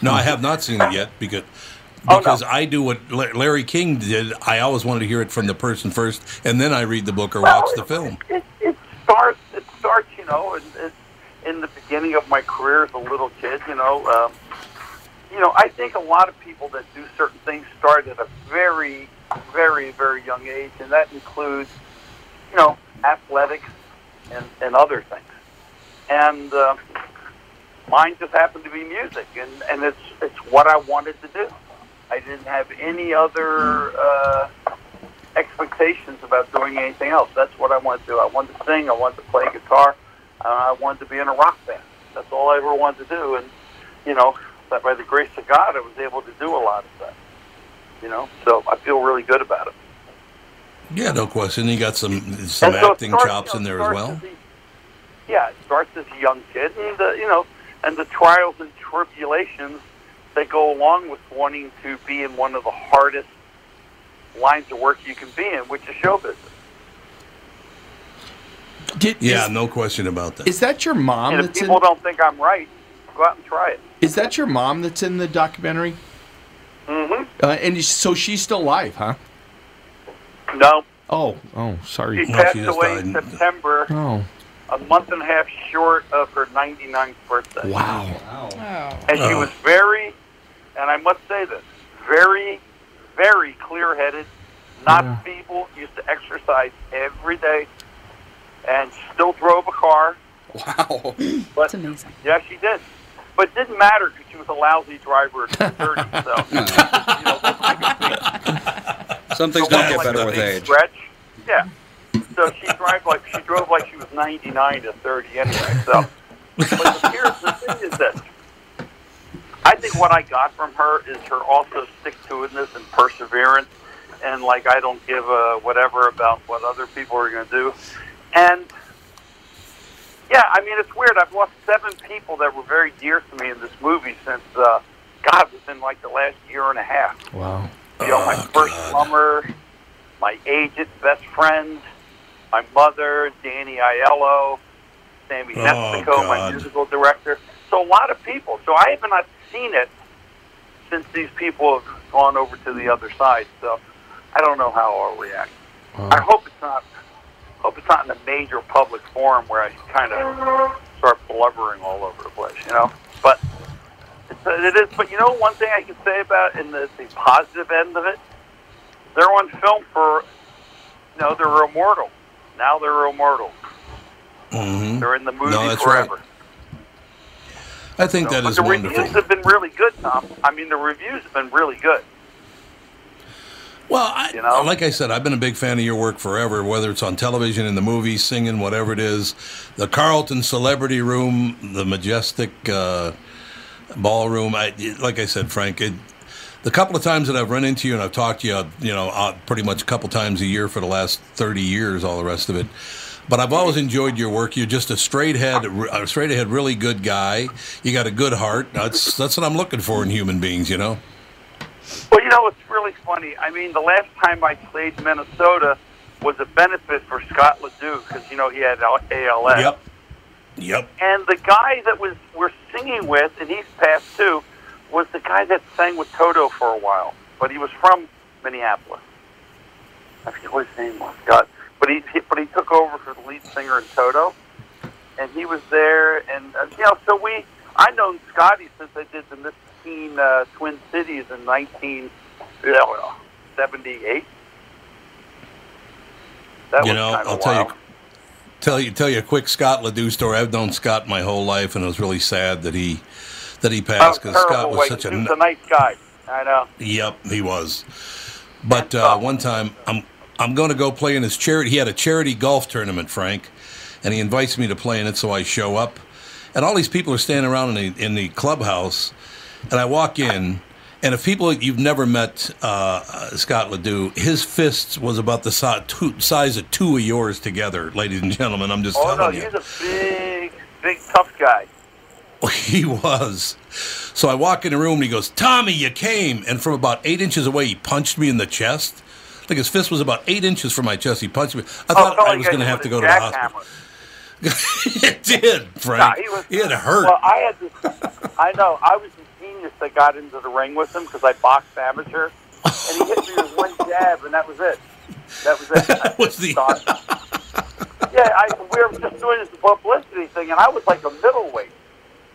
No, I have not seen it yet because
Oh,
because I do what Larry King did. I always wanted to hear it from the person first, and then I read the book or watch the film.
It, it starts. It starts. You know, in, in, in the beginning of my career as a little kid. You know, um, you know. I think a lot of people that do certain things start at a very, very, very young age, and that includes, you know, athletics and, and other things. And uh, mine just happened to be music, and, and it's it's what I wanted to do. I didn't have any other uh, expectations about doing anything else. That's what I wanted to do. I wanted to sing. I wanted to play guitar. Uh, I wanted to be in a rock band. That's all I ever wanted to do. And you know, that by the grace of God, I was able to do a lot of that. You know, so I feel really good about it.
Yeah, no question. You got some some
so
acting
starts,
chops
you
in there as well.
as a- yeah, it starts as a young kid, and uh, you know, and the trials and tribulations that go along with wanting to be in one of the hardest lines of work you can be in, which is show business.
yeah, no question about that.
Is that your mom
and if
that's in?
people don't think I'm right, go out and try it.
Is that your mom that's in the documentary?
Mm-hmm.
Uh, and so she's still alive, huh?
No,
Oh, oh, sorry.
she passed away in September,
Oh,
a month and a half short of her 99th birthday.
wow. Wow.
And she was very, and I must say this, very, very clear-headed, not
Yeah.
feeble. Used to exercise every day, and still drove a car.
Wow,
that's
amazing.
Yeah, she did, but it didn't matter because she was a lousy driver at 30. So you know, that's like a big,
Some things don't get
like
better with age.
Stretch. Yeah. So she drove like she drove like she was 99 to 30 anyway. So, but here's the thing: is that I think what I got from her is her also stick to itness and perseverance, and like I don't give a whatever about what other people are going to do, and yeah, I mean it's weird. I've lost seven people that were very dear to me in this movie since uh, God within like the last year and a half.
Wow.
You know, my first plumber, my agent, best friend, my mother, Danny Aiello, Sammy
Oh,
Mexico, my musical director. So a lot of people. So I have not seen it since these people have gone over to the other side. So I don't know how I'll react. I hope it's not. Hope it's not in a major public forum where I kind of start blubbering all over the place. You know, but it's, it is. But you know, one thing I can say about in the, the positive end of it, they're on film for. You know, they're immortal. Now they're immortal.
Mhm.
They're in the movie
No, that's right.
forever.
I think that
but
is
the
wonderful.
reviews have been really good, Tom. I mean, the reviews have been really good.
Well, I, like I said, I've been a big fan of your work forever, whether it's on television, in the movies, singing, whatever it is. The Carlton Celebrity Room, the Majestic uh, Ballroom. I, like I said, Frank, it, the couple of times that I've run into you and I've talked to you, you know, uh, pretty much a couple times a year for the last 30 years, all the rest of it. But I've always enjoyed your work. You're just a straight head, a straight ahead, really good guy. You got a good heart. That's that's what I'm looking for in human beings, you know.
Well, you know, it's really funny. I mean, the last time I played Minnesota was a benefit for Scott Ledoux because, you know, he had ALS.
Yep. Yep.
And the guy that was we're singing with, and he's passed too, was the guy that sang with Toto for a while. But he was from Minneapolis. I forget what his name was. God. But he, he but he took over for the lead singer in Toto, and he was there. And uh, you know, so we I known Scotty since I did the Miss Teen uh, Twin Cities in nineteen seventy eight. That
you
was
know, I'll tell
wild.
you, tell you, tell you a quick Scott Ledoux story. I've known Scott my whole life, and it was really sad that he that he passed because Scott was
way.
such a
was a nice guy. I know.
Yep, he was. But uh, one time, I'm I'm going to go play in his charity. He had a charity golf tournament, Frank, and he invites me to play in it. So I show up, and all these people are standing around in the in the clubhouse, and I walk in. And if people you've never met uh, uh, Scott Ledoux, his fists was about the si- two, size of two of yours together, ladies and gentlemen. I'm just
Oh no,
telling you.
he's a big, big tough guy.
He was. So I walk in the room and he goes, Tommy, you came. And from about eight inches away, he punched me in the chest. Like his fist was about eight inches from my chest. He punched me. I
Oh,
thought I was going to have to go to the hospital. it did, Frank.
He was-
it hurt.
Well, I had this. I know. I was the genius that got into the ring with him because I boxed amateur, and he hit me with one jab, and that was it. That was it.
That was the.
yeah, I, we were just doing this publicity thing, and I was like a middleweight,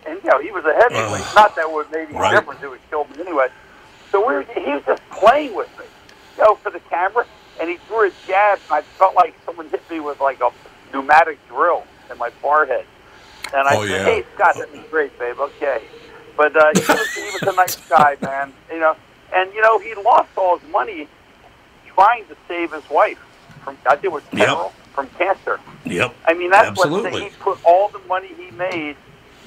and you know he was a heavyweight.
Ugh.
Not that would make any
Right.
difference; it would kill me anyway. So we were, he was just playing with me, you know, for the camera, and he threw a jab, and I felt like someone hit me with like a pneumatic drill in my forehead. And I
Oh,
said,
yeah.
"Hey, Scott, that was great, babe. Okay." But uh, he, was, he was a nice guy, man. You know, and you know he lost all his money trying to save his wife from I think it was
Yep.
Carol from cancer.
Yep.
I mean, that's
Absolutely.
what he put all the money he made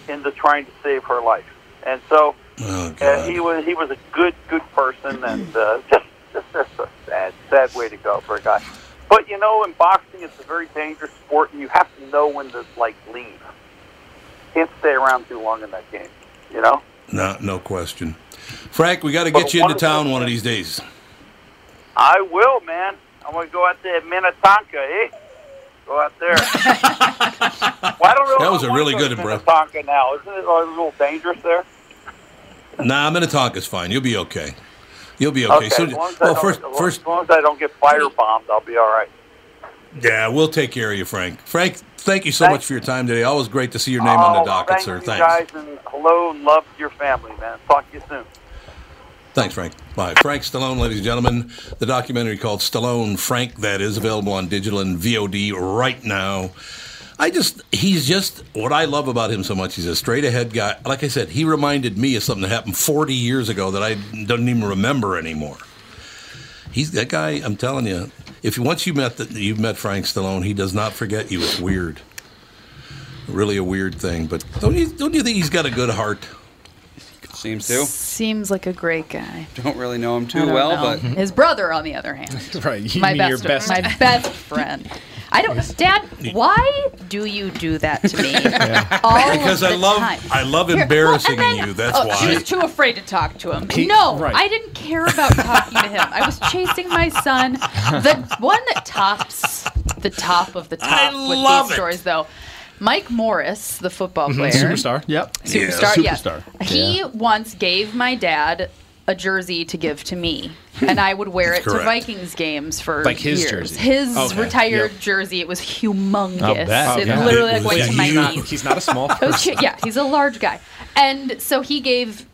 into trying to save her life, and so
Oh,
uh, he was he was a good good person, and uh, just just just a sad sad way to go for a guy. But you know, in boxing, it's a very dangerous sport, and you have to know when to like leave. Can't stay around too long in that game. You know.
No, no question. Frank, we got to
But
get you into town one of these days.
I will, man. I'm gonna go out there, at Minnetonka, eh? Go out there. well, really
That was a really good impression.
Minnetonka now, isn't it a little dangerous there?
Nah, Minnetonka's fine. You'll be okay. You'll be okay.
long as,
well, first, first,
as long as I don't get firebombed, I'll be all right.
Yeah, we'll take care of you, Frank. Frank, thank you so much for your time today. Always great to see your name on
Oh,
the docket,
thank
sir.
you
Thanks.
guys, and hello love your family, man. Talk to you soon.
Thanks, Frank. Bye. Frank Stallone, ladies and gentlemen. The documentary called Stallone Frank, that is available on digital and VOD right now. I just, he's just, what I love about him so much, he's a straight ahead guy. Like I said, he reminded me of something that happened 40 years ago that I don't even remember anymore. He's that guy, I'm telling you, if once you met the, you've met Frank Stallone, he does not forget you. It's weird. Really a weird thing. But don't you, don't you think he's got a good heart?
Seems to.
Seems like a great guy.
Don't really know him too well,
know.
but
his brother, on the other hand,
right. You
my best,
your best.
my best friend. I don't, Dad. Why do you do that to me? All
Because
of
I love
time?
I love
Here, well,
embarrassing
then-
you. That's
oh, She
why.
was too afraid to talk to him.
He-
no,
right.
I didn't care about talking to him. I was chasing my son. The one that tops the top of the top
I
with
love
these
it.
stories, though. Mike Morris, the football
Mhm,
player,
Superstar.
Yep.
superstar, yes.
superstar.
He once gave my dad a jersey to give to me, and I would wear it
That's
to. Vikings games for
Like his
years.
jersey.
His
Okay,
retired
yep.
jersey. It was humongous.
I'll bet.
It
Oh, yeah.
literally
It
like, went
was
to my
he's, not,
knees.
he's not a small
It was
person.
hu- yeah, he's a large guy, and so he gave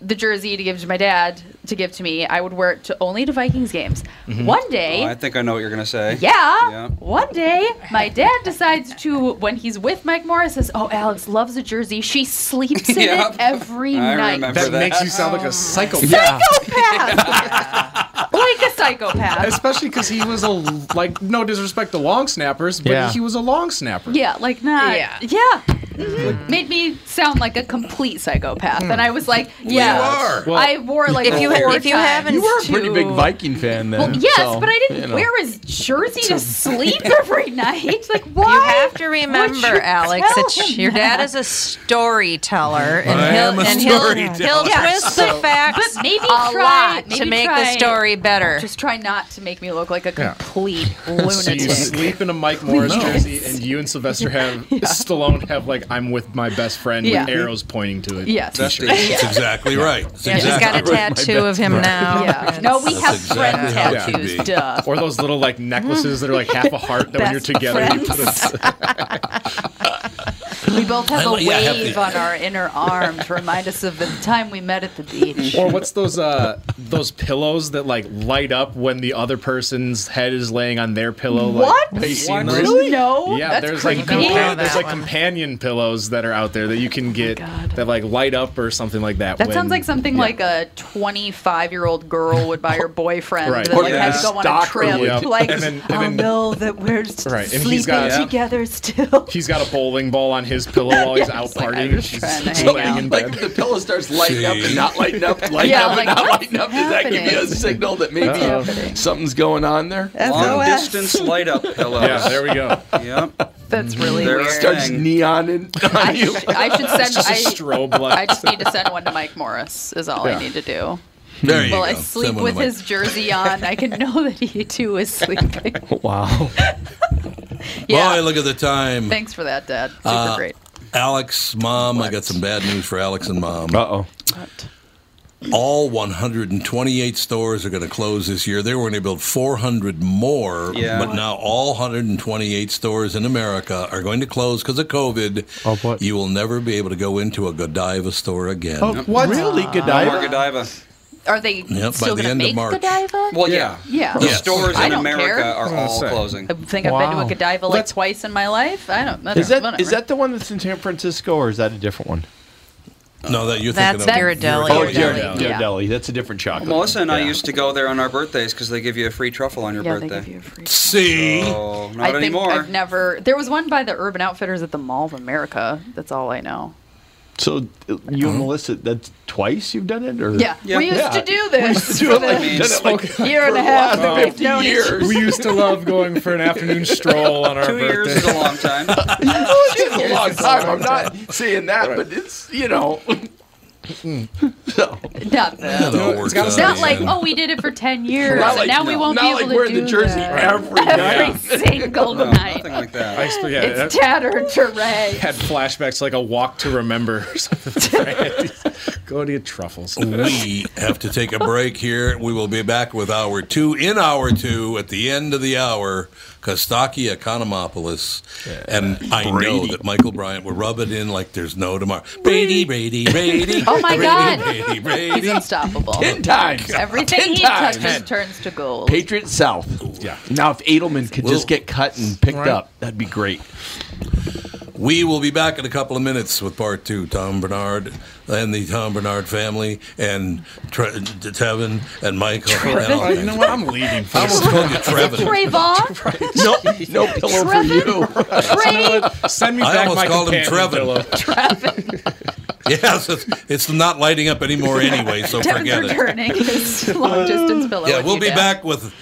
the jersey to give to my dad to give to me. I would wear it to only to Vikings games.
Mm-hmm.
One day.
Oh, I think I know what you're gonna say.
Yeah.
Yeah.
One day, my dad decides to, when he's with Mike Morris, says, "Oh, Alex loves a jersey. She sleeps in
Yep.
it every
I
night."
remember
That
that.
makes you sound like a psychopath.
Psychopath. like a psychopath.
Especially because he was a like no disrespect to long snappers, but
Yeah.
he was a long snapper.
Yeah, like not.
Yeah.
Yeah. Mhm. Made me sound like a complete psychopath, and I was like, "Yeah,
you are.
Well,
I wore like
If you-
four
if you
times
haven't-
You were a pretty
to-
big Viking fan then.
Well, yes,
so,
but I didn't
you know.
wear his jersey to sleep every night. Like, why?
You have to
would
remember,
you
Alex,
tell
that your dad is a storyteller, and
I
he'll
am a
and he'll,
storyteller.
he'll
Yes.
twist the facts
But maybe
a
try-
lot to make
try-
the story better.
Just try not to make me look like a
Yeah.
complete
So
lunatic.
you sleep in a Mike Morris
No.
jersey, and you and Sylvester have Stallone have like I'm with my best friend
Yeah.
with arrows pointing to it.
Yes.
T-shirt.
That's exactly right. That's
yeah, he's got a
exactly right.
Tattoo of him now.
Yeah. No, we
That's
have
exactly
friend
how it should
tattoos.
be.
Duh.
Or those little like necklaces that are like half a heart that when you're
Best
together you put a,
We both have a
yeah, I have
wave on our inner arm to remind us of the time we met at the beach.
Or what's those uh those pillows that like light up when the other person's head is laying on their pillow?
What?
have you
What?
Really? No.
Yeah,
that's
there's like compa- there's like companion pillows that are out there that you can get
God.
that like light up or something like that.
That
when-
sounds like something
yeah.
like a 25 year old girl would buy her boyfriend
Right.
that
Or
like,
like
had
a
to go on a trip.
would.
Like,
And then- and
I'll
then-
know that we're
Right,
sleeping
got-
together still.
He's got a bowling ball on his pillow while he's out
like,
partying.
I'm just trying to
laying in
Like
bed.
if the pillow starts lighting up and not lighting up, lighting
Yeah,
up
like,
and not lighting up, does that give you a signal that maybe
Uh-oh.
something's going on there?
Long distance light up pillows.
Yeah, there we go.
Yep.
That's really
There
weird.
are
Starts
Dang.
neoning
I,
on you.
sh- I should send.
It's just strobe light.
I just need to send one to Mike Morris. Is all
Yeah.
I need to do.
There you
Well, I sleep
Send one
with
to
his jersey on. I can know that he too is sleeping.
Wow.
Yeah.
Boy, look at the time.
Thanks for that, Dad. Super
Uh,
great.
Alex, mom, I got some bad news for Alex and mom.
Uh oh.
All 128 stores are going to close this year. They were going to build 400 more,
Yeah.
but now all 128 stores in America are going to close because of COVID.
Oh, what?
You will never be able to go into a Godiva store again.
Oh, what? Really?
No more
Godiva?
Godiva.
Are they
by
still
the
going to
of
make
March.
Godiva?
Well, yeah.
Yeah.
The
Yes.
stores
I
in America
care.
are all
say.
closing.
I think I've been to a Godiva like
Let's-
twice in my life. I don't. I
Is
don't-
that is that the one that's in San Francisco, or is that a different one?
No, that you're
That's
thinking of
Ghirardelli.
Oh,
Ghirardelli.
Ghirardelli.
Yeah.
Ghirardelli. That's a different chocolate.
Melissa and I used to go there on our birthdays because they give you a free truffle on your
Yeah, they give you a free.
See,
Oh, not
I think
anymore.
I've never. There was one by the Urban Outfitters at the Mall of America. That's all I know.
So uh, you and Melissa, that's twice you've done it, or
Yeah,
Yeah.
we used
Yeah.
to do this
do it like,
I
it like
year and a half
the
that
last
we've
50
known
years.
We used to love going for an afternoon stroll on our
Two years
birthday.
is a long time.
It's a long time. I'm not saying that, but it's you know. So,
Not
that
that.
all works
gotta
out
stop
in
Not like, oh, we did it for 10 years,
Not
and
like-
now we won't
not
be able
like
to
wearing
do
the jersey
that.
every night.
single
No,
night.
nothing like that.
I yeah,
It's
that-
tattered to rags.
had flashbacks like a walk to remember or something. Go to your truffles.
we have to take a break here. We will be back with hour two in hour two at the end of the hour. Costaki Economopoulos. And I know that Michael Bryant will rub it in like there's no tomorrow. Brady, Brady, Brady.
Oh my
Brady,
God.
Brady,
He's
Brady.
unstoppable.
ten times.
Everything
Ten
he
times.
touches turns to gold.
Patriot South.
Yeah.
Now, if Edelman could
Well-
just get cut and picked
Right.
up, that'd be great.
We will be back in a couple of minutes with part two. Tom Barnard and the Tom Barnard family, and Tre- Tevin and Michael. and all
Oh, you know what? I'm leaving.
I almost called you Trevin.
Trayvon,
No, no pillow for
Trevin,
you.
Trey,
Send me
I
back
almost
my
called him
companion
Trevin.
pillow.
Yes, it's, it's not lighting up anymore anyway, so forget
Denver
it.
turning his long distance pillow.
Yeah, we'll be
Dad.
back with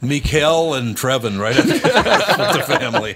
Mikael and Trevin right after with the family.